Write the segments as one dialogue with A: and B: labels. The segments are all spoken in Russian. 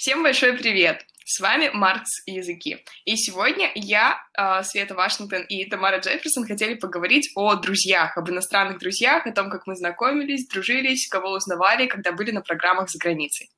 A: Всем большой привет! С вами Маркс и языки. И сегодня я, а, Света Вашингтон и Тамара Джефферсон хотели поговорить о друзьях, об иностранных друзьях, о том, как мы знакомились, дружились, кого узнавали, когда были на программах за границей.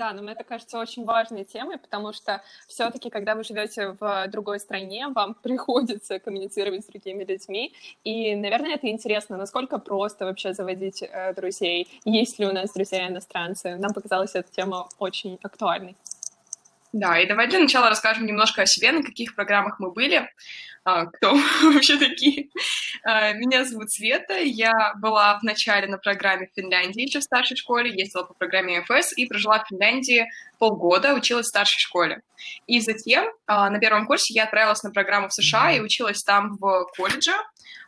B: Да, но мне это кажется очень важной темой, потому что все-таки, когда вы живете в другой стране, вам приходится коммуницировать с другими людьми. И, наверное, это интересно, насколько просто вообще заводить э, друзей, есть ли у нас друзья иностранцы. Нам показалась эта тема очень актуальной.
A: Да, и давай для начала расскажем немножко о себе, на каких программах мы были, а, кто вообще такие. А, меня зовут Света, я была в начале на программе в Финляндии еще в старшей школе, ездила по программе ФС и прожила в Финляндии полгода, училась в старшей школе. И затем а, на первом курсе я отправилась на программу в США и училась там в колледже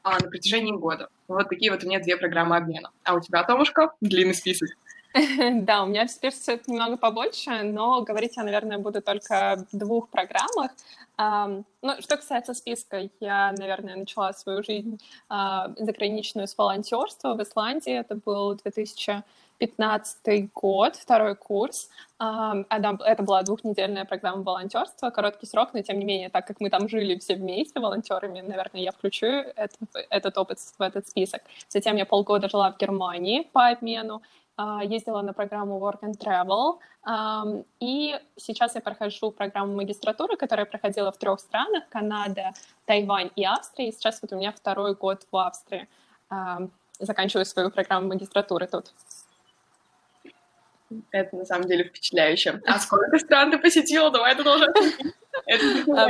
A: на протяжении года. Вот такие вот у меня две программы обмена. А у тебя, Томушка, длинный список.
B: Да, у меня список немного побольше, но говорить я, наверное, буду только о двух программах. Ну, что касается списка, я, наверное, начала свою жизнь а, заграничную с волонтерства в Исландии. Это был 2015 год, второй курс. Это была двухнедельная программа волонтерства, короткий срок, но тем не менее, так как мы там жили все вместе волонтерами, наверное, я включу этот, этот опыт в этот список. Затем я полгода жила в Германии по обмену, ездила на программу Work and Travel, и сейчас я прохожу программу магистратуры, которая проходила в трех странах, Канада, Тайвань и Австрия, и сейчас вот у меня второй год в Австрии. Заканчиваю свою программу магистратуры тут.
A: Это на самом деле впечатляюще. А сколько стран ты посетила? Давай ты должен
B: а,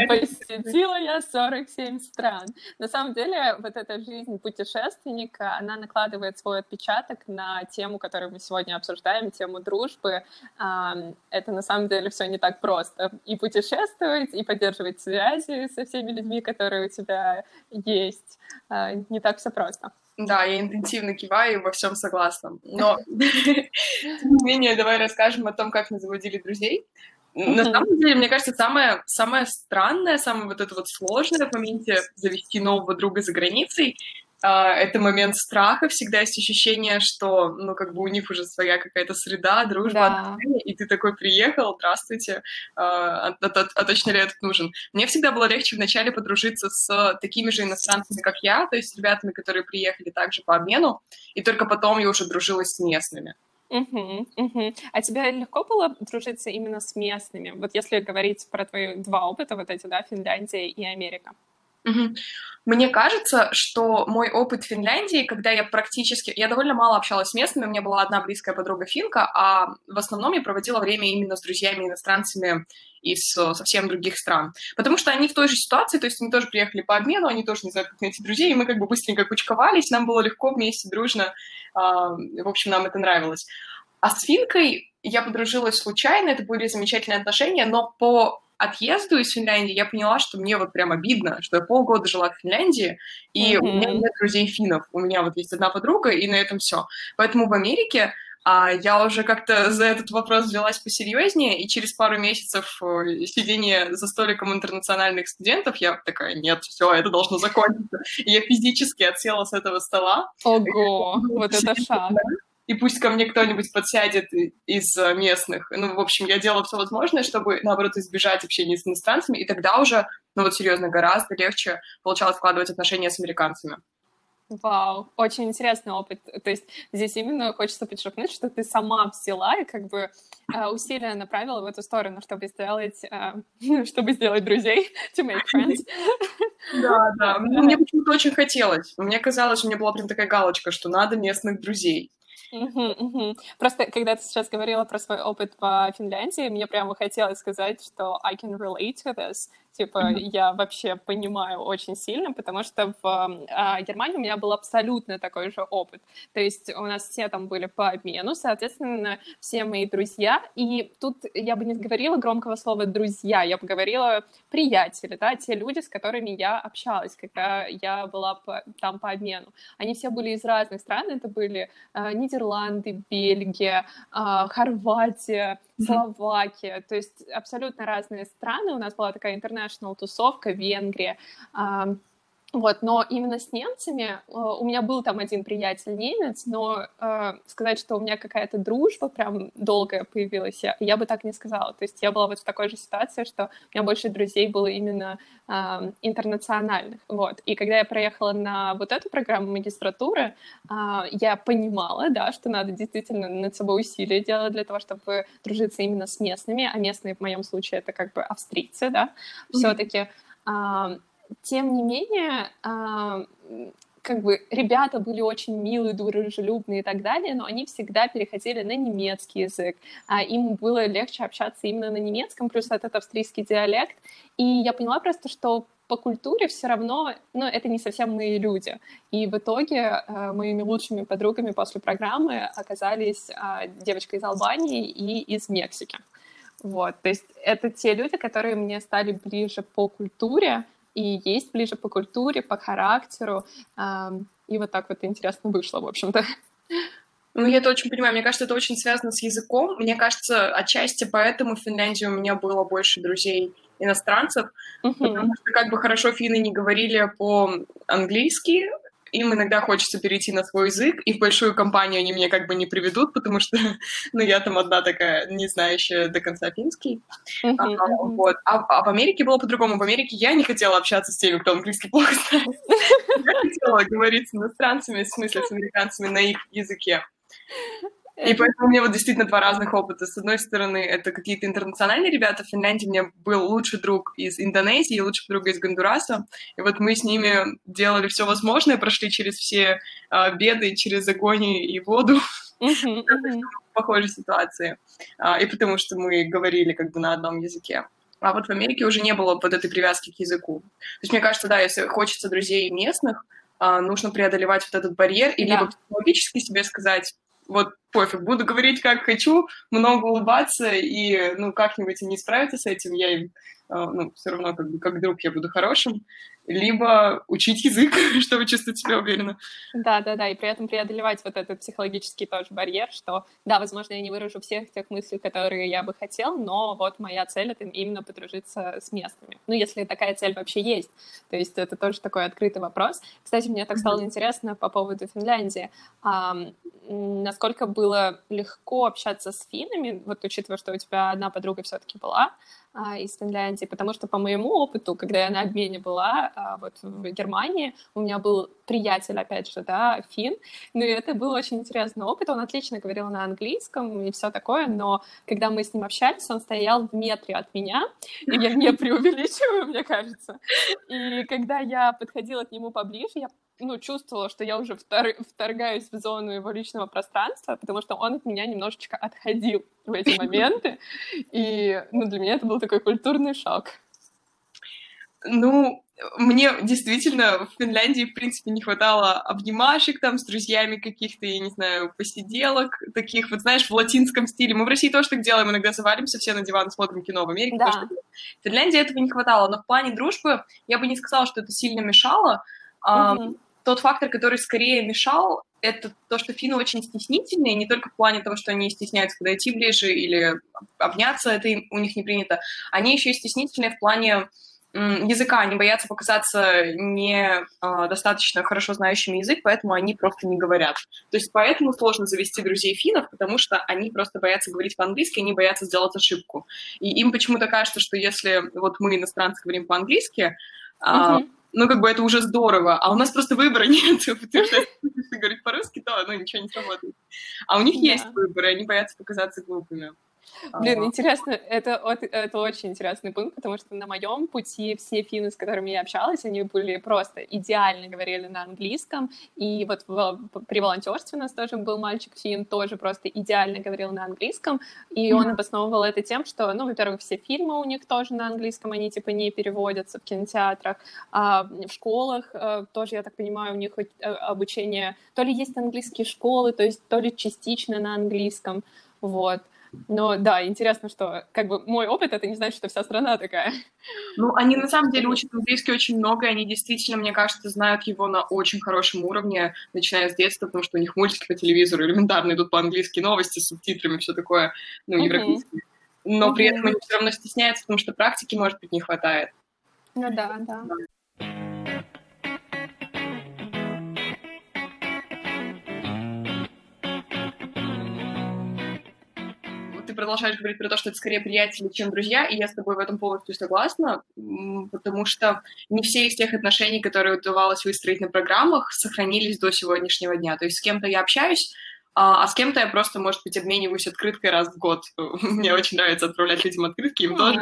B: посетила я 47 стран. На самом деле, вот эта жизнь путешественника, она накладывает свой отпечаток на тему, которую мы сегодня обсуждаем, тему дружбы. Это на самом деле все не так просто. И путешествовать, и поддерживать связи со всеми людьми, которые у тебя есть. А, не так все просто.
A: Да, я интенсивно киваю и во всем согласна. Но, тем не менее, давай расскажем о том, как мы заводили друзей. На самом деле, мне кажется, самое, самое странное, самое вот это вот сложное в моменте завести нового друга за границей, а, это момент страха, всегда есть ощущение, что, ну, как бы у них уже своя какая-то среда, дружба, да. и ты такой приехал, здравствуйте, а, а, а, а точно ли этот нужен? Мне всегда было легче вначале подружиться с такими же иностранцами, как я, то есть с ребятами, которые приехали также по обмену, и только потом я уже дружилась с местными.
B: Угу, угу. А тебе легко было дружиться именно с местными? Вот если говорить про твои два опыта, вот эти, да, Финляндия и Америка.
A: Мне кажется, что мой опыт Финляндии, когда я практически... Я довольно мало общалась с местными, у меня была одна близкая подруга финка, а в основном я проводила время именно с друзьями-иностранцами из совсем других стран. Потому что они в той же ситуации, то есть они тоже приехали по обмену, они тоже не знают, как найти друзей, и мы как бы быстренько кучковались, нам было легко вместе, дружно, а, в общем, нам это нравилось. А с Финкой я подружилась случайно, это были замечательные отношения, но по отъезду из Финляндии я поняла, что мне вот прям обидно, что я полгода жила в Финляндии, и mm-hmm. у меня нет друзей финнов. У меня вот есть одна подруга, и на этом все. Поэтому в Америке а я уже как-то за этот вопрос взялась посерьезнее, и через пару месяцев э, сидения за столиком интернациональных студентов я такая, нет, все, это должно закончиться. И я физически отсела с этого стола.
B: Ого, вот это шаг
A: и пусть ко мне кто-нибудь подсядет из э, местных. Ну, в общем, я делала все возможное, чтобы, наоборот, избежать общения с иностранцами, и тогда уже, ну вот серьезно, гораздо легче получалось складывать отношения с американцами.
B: Вау, очень интересный опыт. То есть здесь именно хочется подчеркнуть, что ты сама взяла и как бы э, усилия направила в эту сторону, чтобы сделать, э, чтобы сделать друзей, to make friends.
A: Да, да. Мне почему-то очень хотелось. Мне казалось, у меня была прям такая галочка, что надо местных друзей.
B: Угу, угу. Просто когда ты сейчас говорила про свой опыт по Финляндии, мне прямо хотелось сказать, что I can relate to this. Типа, mm-hmm. я вообще понимаю очень сильно, потому что в э, Германии у меня был абсолютно такой же опыт. То есть у нас все там были по обмену, соответственно, все мои друзья. И тут я бы не говорила громкого слова «друзья», я бы говорила «приятели», да, те люди, с которыми я общалась, когда я была по, там по обмену. Они все были из разных стран, это были э, Нидерланды, Бельгия, а, Хорватия, Словакия, то есть абсолютно разные страны. У нас была такая international тусовка, Венгрия. Вот, но именно с немцами э, у меня был там один приятель немец, но э, сказать, что у меня какая-то дружба прям долгая появилась, я, я бы так не сказала. То есть я была вот в такой же ситуации, что у меня больше друзей было именно э, интернациональных. Вот. И когда я проехала на вот эту программу магистратуры, э, я понимала, да, что надо действительно над собой усилия делать для того, чтобы дружиться именно с местными, а местные в моем случае это как бы австрийцы, да, mm-hmm. все-таки. Э, тем не менее, а, как бы ребята были очень милые, дружелюбные и так далее, но они всегда переходили на немецкий язык. А им было легче общаться именно на немецком, плюс этот австрийский диалект. И я поняла просто, что по культуре все равно, ну, это не совсем мои люди. И в итоге э, моими лучшими подругами после программы оказались э, девочка из Албании и из Мексики. Вот, то есть это те люди, которые мне стали ближе по культуре, и есть ближе по культуре, по характеру. И вот так вот интересно вышло, в общем-то.
A: Ну, я это очень понимаю. Мне кажется, это очень связано с языком. Мне кажется, отчасти поэтому в Финляндии у меня было больше друзей иностранцев, uh-huh. потому что как бы хорошо финны не говорили по-английски, им иногда хочется перейти на свой язык, и в большую компанию они меня как бы не приведут, потому что, ну, я там одна такая, не знающая до конца финский. Uh-huh, а, uh-huh. Вот. А, а в Америке было по-другому. В Америке я не хотела общаться с теми, кто английский плохо знает. Я хотела говорить с иностранцами, в смысле с американцами на их языке. И поэтому у меня вот действительно два разных опыта. С одной стороны, это какие-то интернациональные ребята. В Финляндии у меня был лучший друг из Индонезии, лучший друг из Гондураса. И вот мы с ними делали все возможное, прошли через все э, беды, через огонь и воду. Похожей ситуации. А, и потому что мы говорили как бы на одном языке. А вот в Америке уже не было вот этой привязки к языку. То есть мне кажется, да, если хочется друзей местных, а, нужно преодолевать вот этот барьер и да. либо психологически себе сказать, вот пофиг, буду говорить как хочу, много улыбаться, и, ну, как-нибудь они справятся с этим, я им, ну, все равно как бы как друг я буду хорошим, либо учить язык, чтобы чувствовать себя уверенно.
B: Да, да, да, и при этом преодолевать вот этот психологический тоже барьер, что, да, возможно, я не выражу всех тех мыслей, которые я бы хотел, но вот моя цель — это именно подружиться с местными. Ну, если такая цель вообще есть. То есть это тоже такой открытый вопрос. Кстати, мне так стало интересно по поводу Финляндии. А, насколько было легко общаться с финнами, вот учитывая, что у тебя одна подруга все-таки была, а, из Финляндии, потому что по моему опыту, когда я на обмене была а, вот в Германии, у меня был приятель, опять же, да, фин, ну и это был очень интересный опыт, он отлично говорил на английском и все такое, но когда мы с ним общались, он стоял в метре от меня, и я не преувеличиваю, мне кажется, и когда я подходила к нему поближе, я ну, чувствовала, что я уже втор... вторгаюсь в зону его личного пространства, потому что он от меня немножечко отходил в эти моменты. И ну, для меня это был такой культурный шок.
A: Ну, мне действительно в Финляндии, в принципе, не хватало обнимашек там с друзьями каких-то, я не знаю, посиделок таких, вот знаешь, в латинском стиле. Мы в России тоже так делаем, иногда завалимся все на диван, смотрим кино. В Америке да. тоже В Финляндии этого не хватало, но в плане дружбы я бы не сказала, что это сильно мешало. Угу тот фактор, который скорее мешал, это то, что финны очень стеснительные, не только в плане того, что они стесняются подойти ближе или обняться, это у них не принято, они еще и стеснительные в плане языка, они боятся показаться не а, достаточно хорошо знающими язык, поэтому они просто не говорят. То есть поэтому сложно завести друзей финнов, потому что они просто боятся говорить по-английски, они боятся сделать ошибку. И им почему-то кажется, что если вот мы, иностранцы, говорим по-английски, uh-huh ну, как бы это уже здорово, а у нас просто выбора нет, потому что если говорить по-русски, то, ну, ничего не сработает. А у них да. есть выбор, и они боятся показаться глупыми.
B: Блин, интересно, это, это очень интересный пункт, потому что на моем пути все финны, с которыми я общалась, они были просто идеально говорили на английском, и вот в, при волонтерстве у нас тоже был мальчик фин, тоже просто идеально говорил на английском, и он обосновывал это тем, что, ну, во-первых, все фильмы у них тоже на английском, они типа не переводятся в кинотеатрах, а в школах э, тоже, я так понимаю, у них э, обучение, то ли есть английские школы, то есть то ли частично на английском, вот. Но да, интересно, что как бы мой опыт это не значит, что вся страна такая.
A: Ну, они на самом деле учат английский очень много, и они действительно, мне кажется, знают его на очень хорошем уровне, начиная с детства, потому что у них мультики по телевизору элементарно идут по-английски, новости с субтитрами, все такое, ну, европейское. Uh-huh. Но uh-huh. при этом они все равно стесняются, потому что практики, может быть, не хватает.
B: Ну да, да. да.
A: Ты продолжаешь говорить про то, что это скорее приятели, чем друзья, и я с тобой в этом полностью согласна, потому что не все из тех отношений, которые удавалось выстроить на программах, сохранились до сегодняшнего дня. То есть с кем-то я общаюсь, а, а с кем-то я просто, может быть, обмениваюсь открыткой раз в год. Мне очень нравится отправлять людям открытки, им тоже.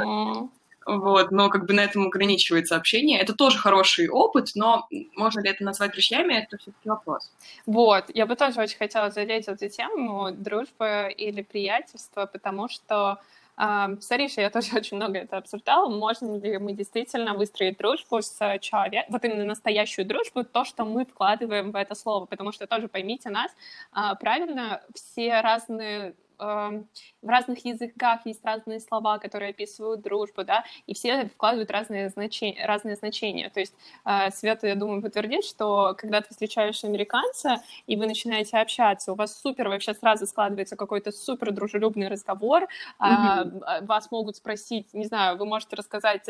A: Вот, но как бы на этом ограничивается общение. Это тоже хороший опыт, но можно ли это назвать друзьями, это все-таки вопрос.
B: Вот, я бы тоже очень хотела задеть эту тему дружбы или приятельства, потому что Uh, с Аришей я тоже очень много это обсуждала. Можно ли мы действительно выстроить дружбу с человеком, вот именно настоящую дружбу, то, что мы вкладываем в это слово, потому что тоже поймите нас uh, правильно, все разные в разных языках есть разные слова, которые описывают дружбу, да, и все вкладывают разные значения, разные значения. То есть э, Света, я думаю, подтвердит, что когда ты встречаешь американца, и вы начинаете общаться, у вас супер вообще сразу складывается какой-то супер дружелюбный разговор, mm-hmm. вас могут спросить, не знаю, вы можете рассказать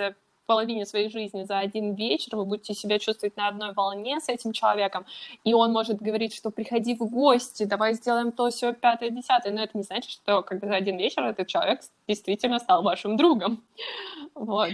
B: половине своей жизни за один вечер, вы будете себя чувствовать на одной волне с этим человеком, и он может говорить, что приходи в гости, давай сделаем то, все, пятое, десятое, но это не значит, что когда за один вечер этот человек действительно стал вашим другом. Вот.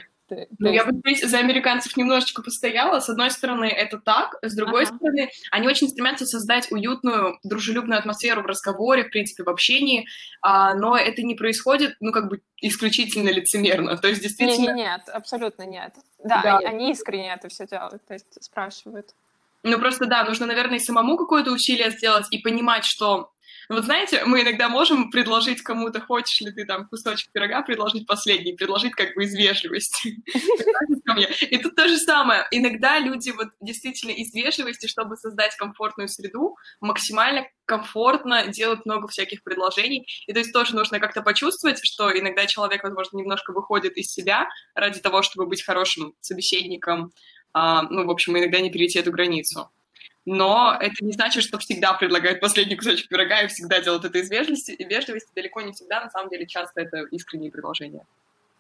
A: Ну, я бы здесь за американцев немножечко постояла. С одной стороны, это так, с другой ага. стороны, они очень стремятся создать уютную, дружелюбную атмосферу в разговоре, в принципе, в общении, а, но это не происходит, ну, как бы исключительно лицемерно. То есть, действительно...
B: Нет, нет, абсолютно нет. Да, да. Они, они искренне это все делают, то есть спрашивают.
A: Ну, просто, да, нужно, наверное, и самому какое-то усилие сделать и понимать, что вот знаете, мы иногда можем предложить кому-то, хочешь ли ты там кусочек пирога, предложить последний, предложить как бы из вежливости. И тут то же самое. Иногда люди вот действительно из вежливости, чтобы создать комфортную среду, максимально комфортно делают много всяких предложений. И то есть тоже нужно как-то почувствовать, что иногда человек, возможно, немножко выходит из себя ради того, чтобы быть хорошим собеседником, а, ну, в общем, иногда не перейти эту границу но это не значит, что всегда предлагают последний кусочек пирога и всегда делают это из вежливости, и вежливости далеко не всегда, на самом деле часто это искренние предложения.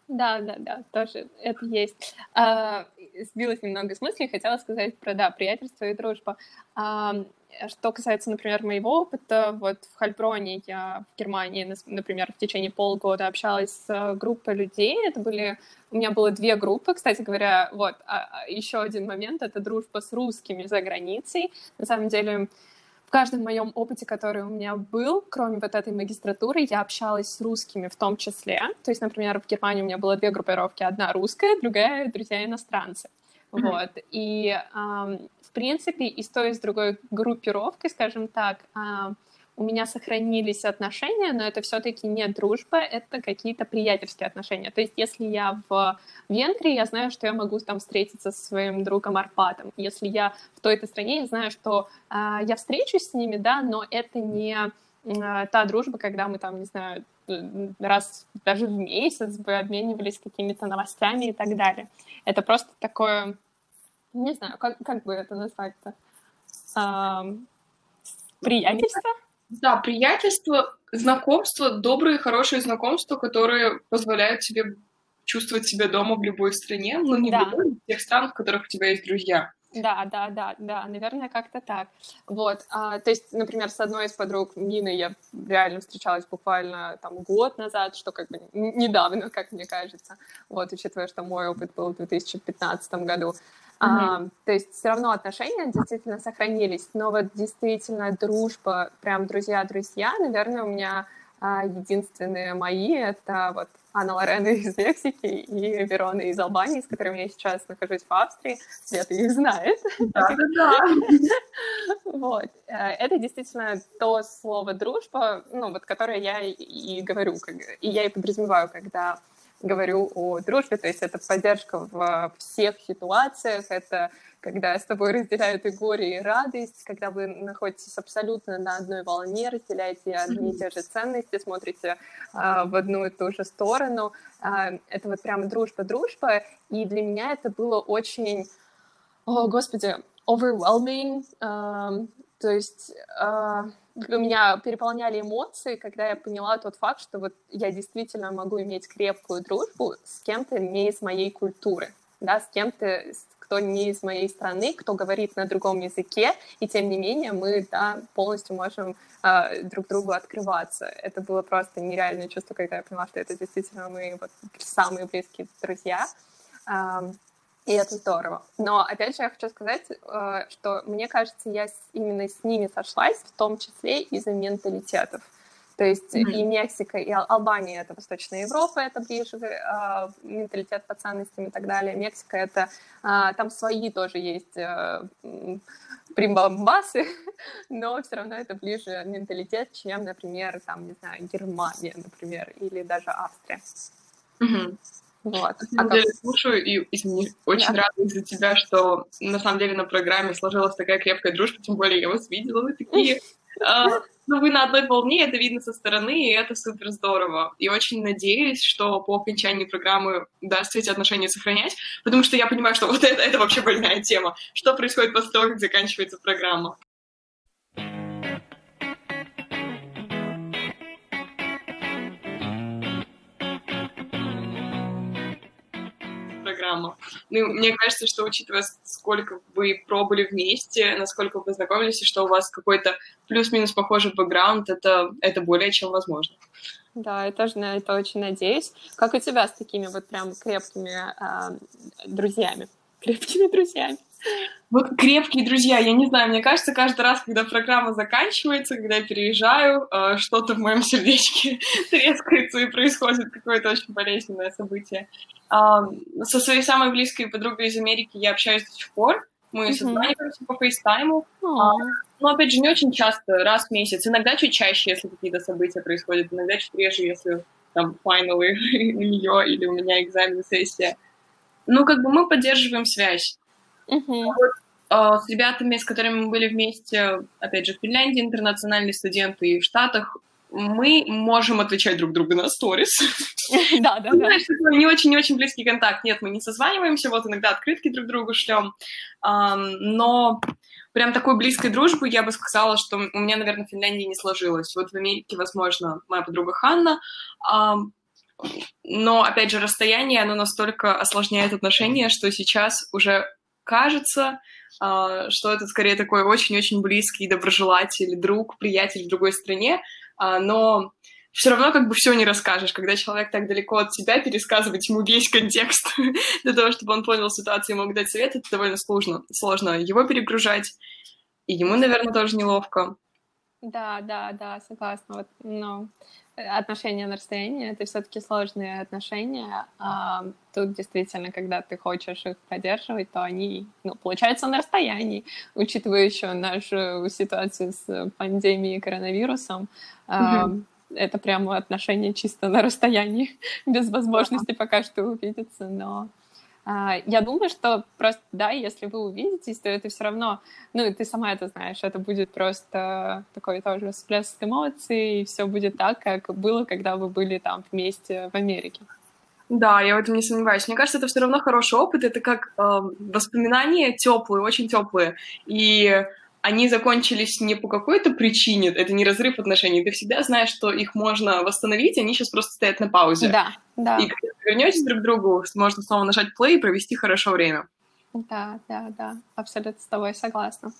B: Да, да, да, тоже это есть. А, сбилась немного с мысли, хотела сказать про, да, приятельство и дружба. А, что касается, например, моего опыта, вот в Хальброне я в Германии, например, в течение полгода общалась с группой людей. Это были... У меня было две группы, кстати говоря. Вот, а, а еще один момент — это дружба с русскими за границей. На самом деле, каждом моем опыте, который у меня был, кроме вот этой магистратуры, я общалась с русскими в том числе. То есть, например, в Германии у меня было две группировки. Одна русская, другая — друзья-иностранцы. Mm-hmm. Вот. И, эм, в принципе, и с той, и с другой группировкой, скажем так, э, у меня сохранились отношения, но это все-таки не дружба, это какие-то приятельские отношения. То есть, если я в Венгрии, я знаю, что я могу там встретиться со своим другом Арпатом. Если я в той-то стране, я знаю, что э, я встречусь с ними, да, но это не э, та дружба, когда мы там, не знаю, раз даже в месяц бы обменивались какими-то новостями и так далее. Это просто такое, не знаю, как, как бы это назвать-то? А, приятельство?
A: Да, приятельство, знакомство, добрые, хорошие знакомства, которые позволяют тебе чувствовать себя дома в любой стране, но не да. в любой, в тех странах, в которых у тебя есть друзья.
B: Да, да, да, да, наверное, как-то так. Вот, а, то есть, например, с одной из подруг Нины я реально встречалась буквально там год назад, что как бы недавно, как мне кажется, вот, учитывая, что мой опыт был в 2015 году. А, то есть все равно отношения действительно сохранились, но вот действительно дружба, прям друзья-друзья, наверное, у меня а, единственные мои — это вот Анна Лорена из Мексики и Верона из Албании, с которыми я сейчас нахожусь в Австрии. Света их знает.
A: Да-да-да.
B: Вот. Э, это действительно то слово «дружба», ну, вот, которое я и говорю, и я и подразумеваю, когда говорю о дружбе, то есть это поддержка в всех ситуациях, это когда с тобой разделяют и горе, и радость, когда вы находитесь абсолютно на одной волне, разделяете одни и те же ценности, смотрите а, в одну и ту же сторону. А, это вот прямо дружба-дружба, и для меня это было очень, о, господи, overwhelming, uh, то есть uh, меня переполняли эмоции, когда я поняла тот факт, что вот я действительно могу иметь крепкую дружбу с кем-то не из моей культуры, да, с кем-то, кто не из моей страны, кто говорит на другом языке, и тем не менее мы да, полностью можем э, друг другу открываться. Это было просто нереальное чувство, когда я поняла, что это действительно мои вот, самые близкие друзья. Э, и это здорово. Но, опять же, я хочу сказать, э, что мне кажется, я именно с ними сошлась, в том числе из-за менталитетов. То есть mm-hmm. и Мексика, и Албания — это Восточная Европа, это ближе э, менталитет по ценностям и так далее. Мексика — это... Э, там свои тоже есть э, примбамбасы, но все равно это ближе менталитет, чем, например, там, не знаю, Германия, например, или даже Австрия.
A: Mm-hmm. Вот. На самом а деле, как... слушаю и извини, очень да. рада из-за тебя, что на самом деле на программе сложилась такая крепкая дружба, тем более я вас видела, вы такие... А, ну, вы на одной волне, это видно со стороны, и это супер здорово. И очень надеюсь, что по окончании программы удастся эти отношения сохранять, потому что я понимаю, что вот это, это вообще больная тема. Что происходит после того, как заканчивается программа? Программа. Ну, мне кажется, что учитывая, сколько вы пробовали вместе, насколько вы познакомились, и что у вас какой-то плюс-минус похожий бэкграунд, это, это более чем возможно.
B: Да, я тоже на это очень надеюсь. Как у тебя с такими вот прям крепкими э, друзьями? Крепкими друзьями.
A: Вот крепкие друзья, я не знаю, мне кажется, каждый раз, когда программа заканчивается, когда я переезжаю, э, что-то в моем сердечке трескается и происходит какое-то очень болезненное событие. Со своей самой близкой подругой из Америки я общаюсь до сих пор. Мы mm-hmm. созваниваемся по фейстайму. Oh. Но, опять же, не очень часто, раз в месяц. Иногда чуть чаще, если какие-то события происходят. Иногда чуть реже, если там финалы у нее или у меня экзамен, сессия. Ну, как бы мы поддерживаем связь. Вот, э, с ребятами, с которыми мы были вместе, опять же, в Финляндии, интернациональные студенты, и в Штатах, мы можем отвечать друг другу на сторис.
B: Да, да, да.
A: Не очень-не очень близкий контакт. Нет, мы не созваниваемся, вот иногда открытки друг другу шлем. Но прям такой близкой дружбы я бы сказала, что у меня, наверное, в Финляндии не сложилось. Вот в Америке, возможно, моя подруга Ханна. Но, опять же, расстояние, оно настолько осложняет отношения, что сейчас уже кажется, а, что это скорее такой очень-очень близкий доброжелатель, друг, приятель в другой стране, а, но все равно как бы все не расскажешь. Когда человек так далеко от тебя, пересказывать ему весь контекст для того, чтобы он понял ситуацию и мог дать совет, это довольно сложно. Сложно его перегружать, и ему, наверное, тоже неловко.
B: Да, да, да, согласна. Вот, ну, отношения на расстоянии это все-таки сложные отношения. А тут действительно, когда ты хочешь их поддерживать, то они, ну, получаются на расстоянии, учитывая еще нашу ситуацию с пандемией коронавирусом. Mm-hmm. Это прямо отношения чисто на расстоянии, без возможности пока что увидеться, но а, я думаю, что просто, да, если вы увидитесь, то это все равно, ну, и ты сама это знаешь, это будет просто такой тоже всплеск эмоций, и все будет так, как было, когда вы были там вместе в Америке.
A: Да, я в этом не сомневаюсь. Мне кажется, это все равно хороший опыт, это как э, воспоминания теплые, очень теплые. И они закончились не по какой-то причине, это не разрыв отношений, ты всегда знаешь, что их можно восстановить, они сейчас просто стоят на паузе.
B: Да, да.
A: И когда вы вернетесь друг к другу, можно снова нажать play и провести хорошо время.
B: Да, да, да, абсолютно с тобой согласна.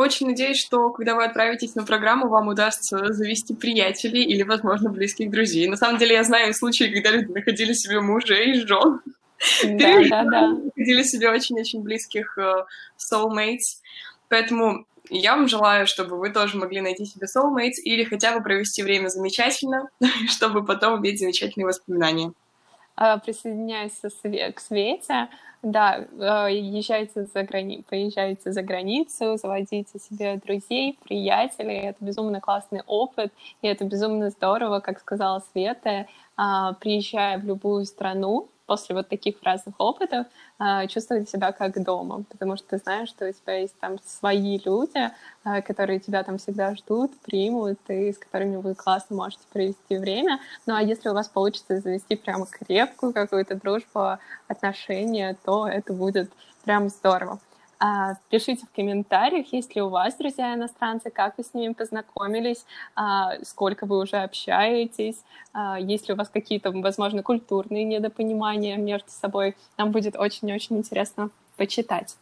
A: Очень надеюсь, что когда вы отправитесь на программу, вам удастся завести приятелей или, возможно, близких друзей. На самом деле, я знаю случаи, когда люди находили себе мужей и жен.
B: Да, да, да.
A: Находили себе очень-очень близких uh, soulmates. Поэтому я вам желаю, чтобы вы тоже могли найти себе soulmates или хотя бы провести время замечательно, чтобы потом иметь замечательные воспоминания.
B: Э, присоединяюсь к Свете. Да, э, езжайте за грани... поезжайте за границу, заводите себе друзей, приятелей. Это безумно классный опыт, и это безумно здорово, как сказала Света, а, приезжая в любую страну, после вот таких разных опытов э, чувствовать себя как дома, потому что ты знаешь, что у тебя есть там свои люди, э, которые тебя там всегда ждут, примут, и с которыми вы классно можете провести время. Ну а если у вас получится завести прямо крепкую какую-то дружбу, отношения, то это будет прям здорово. А, пишите в комментариях, есть ли у вас друзья иностранцы, как вы с ними познакомились, а, сколько вы уже общаетесь, а, есть ли у вас какие-то, возможно, культурные недопонимания между собой. Нам будет очень-очень интересно почитать.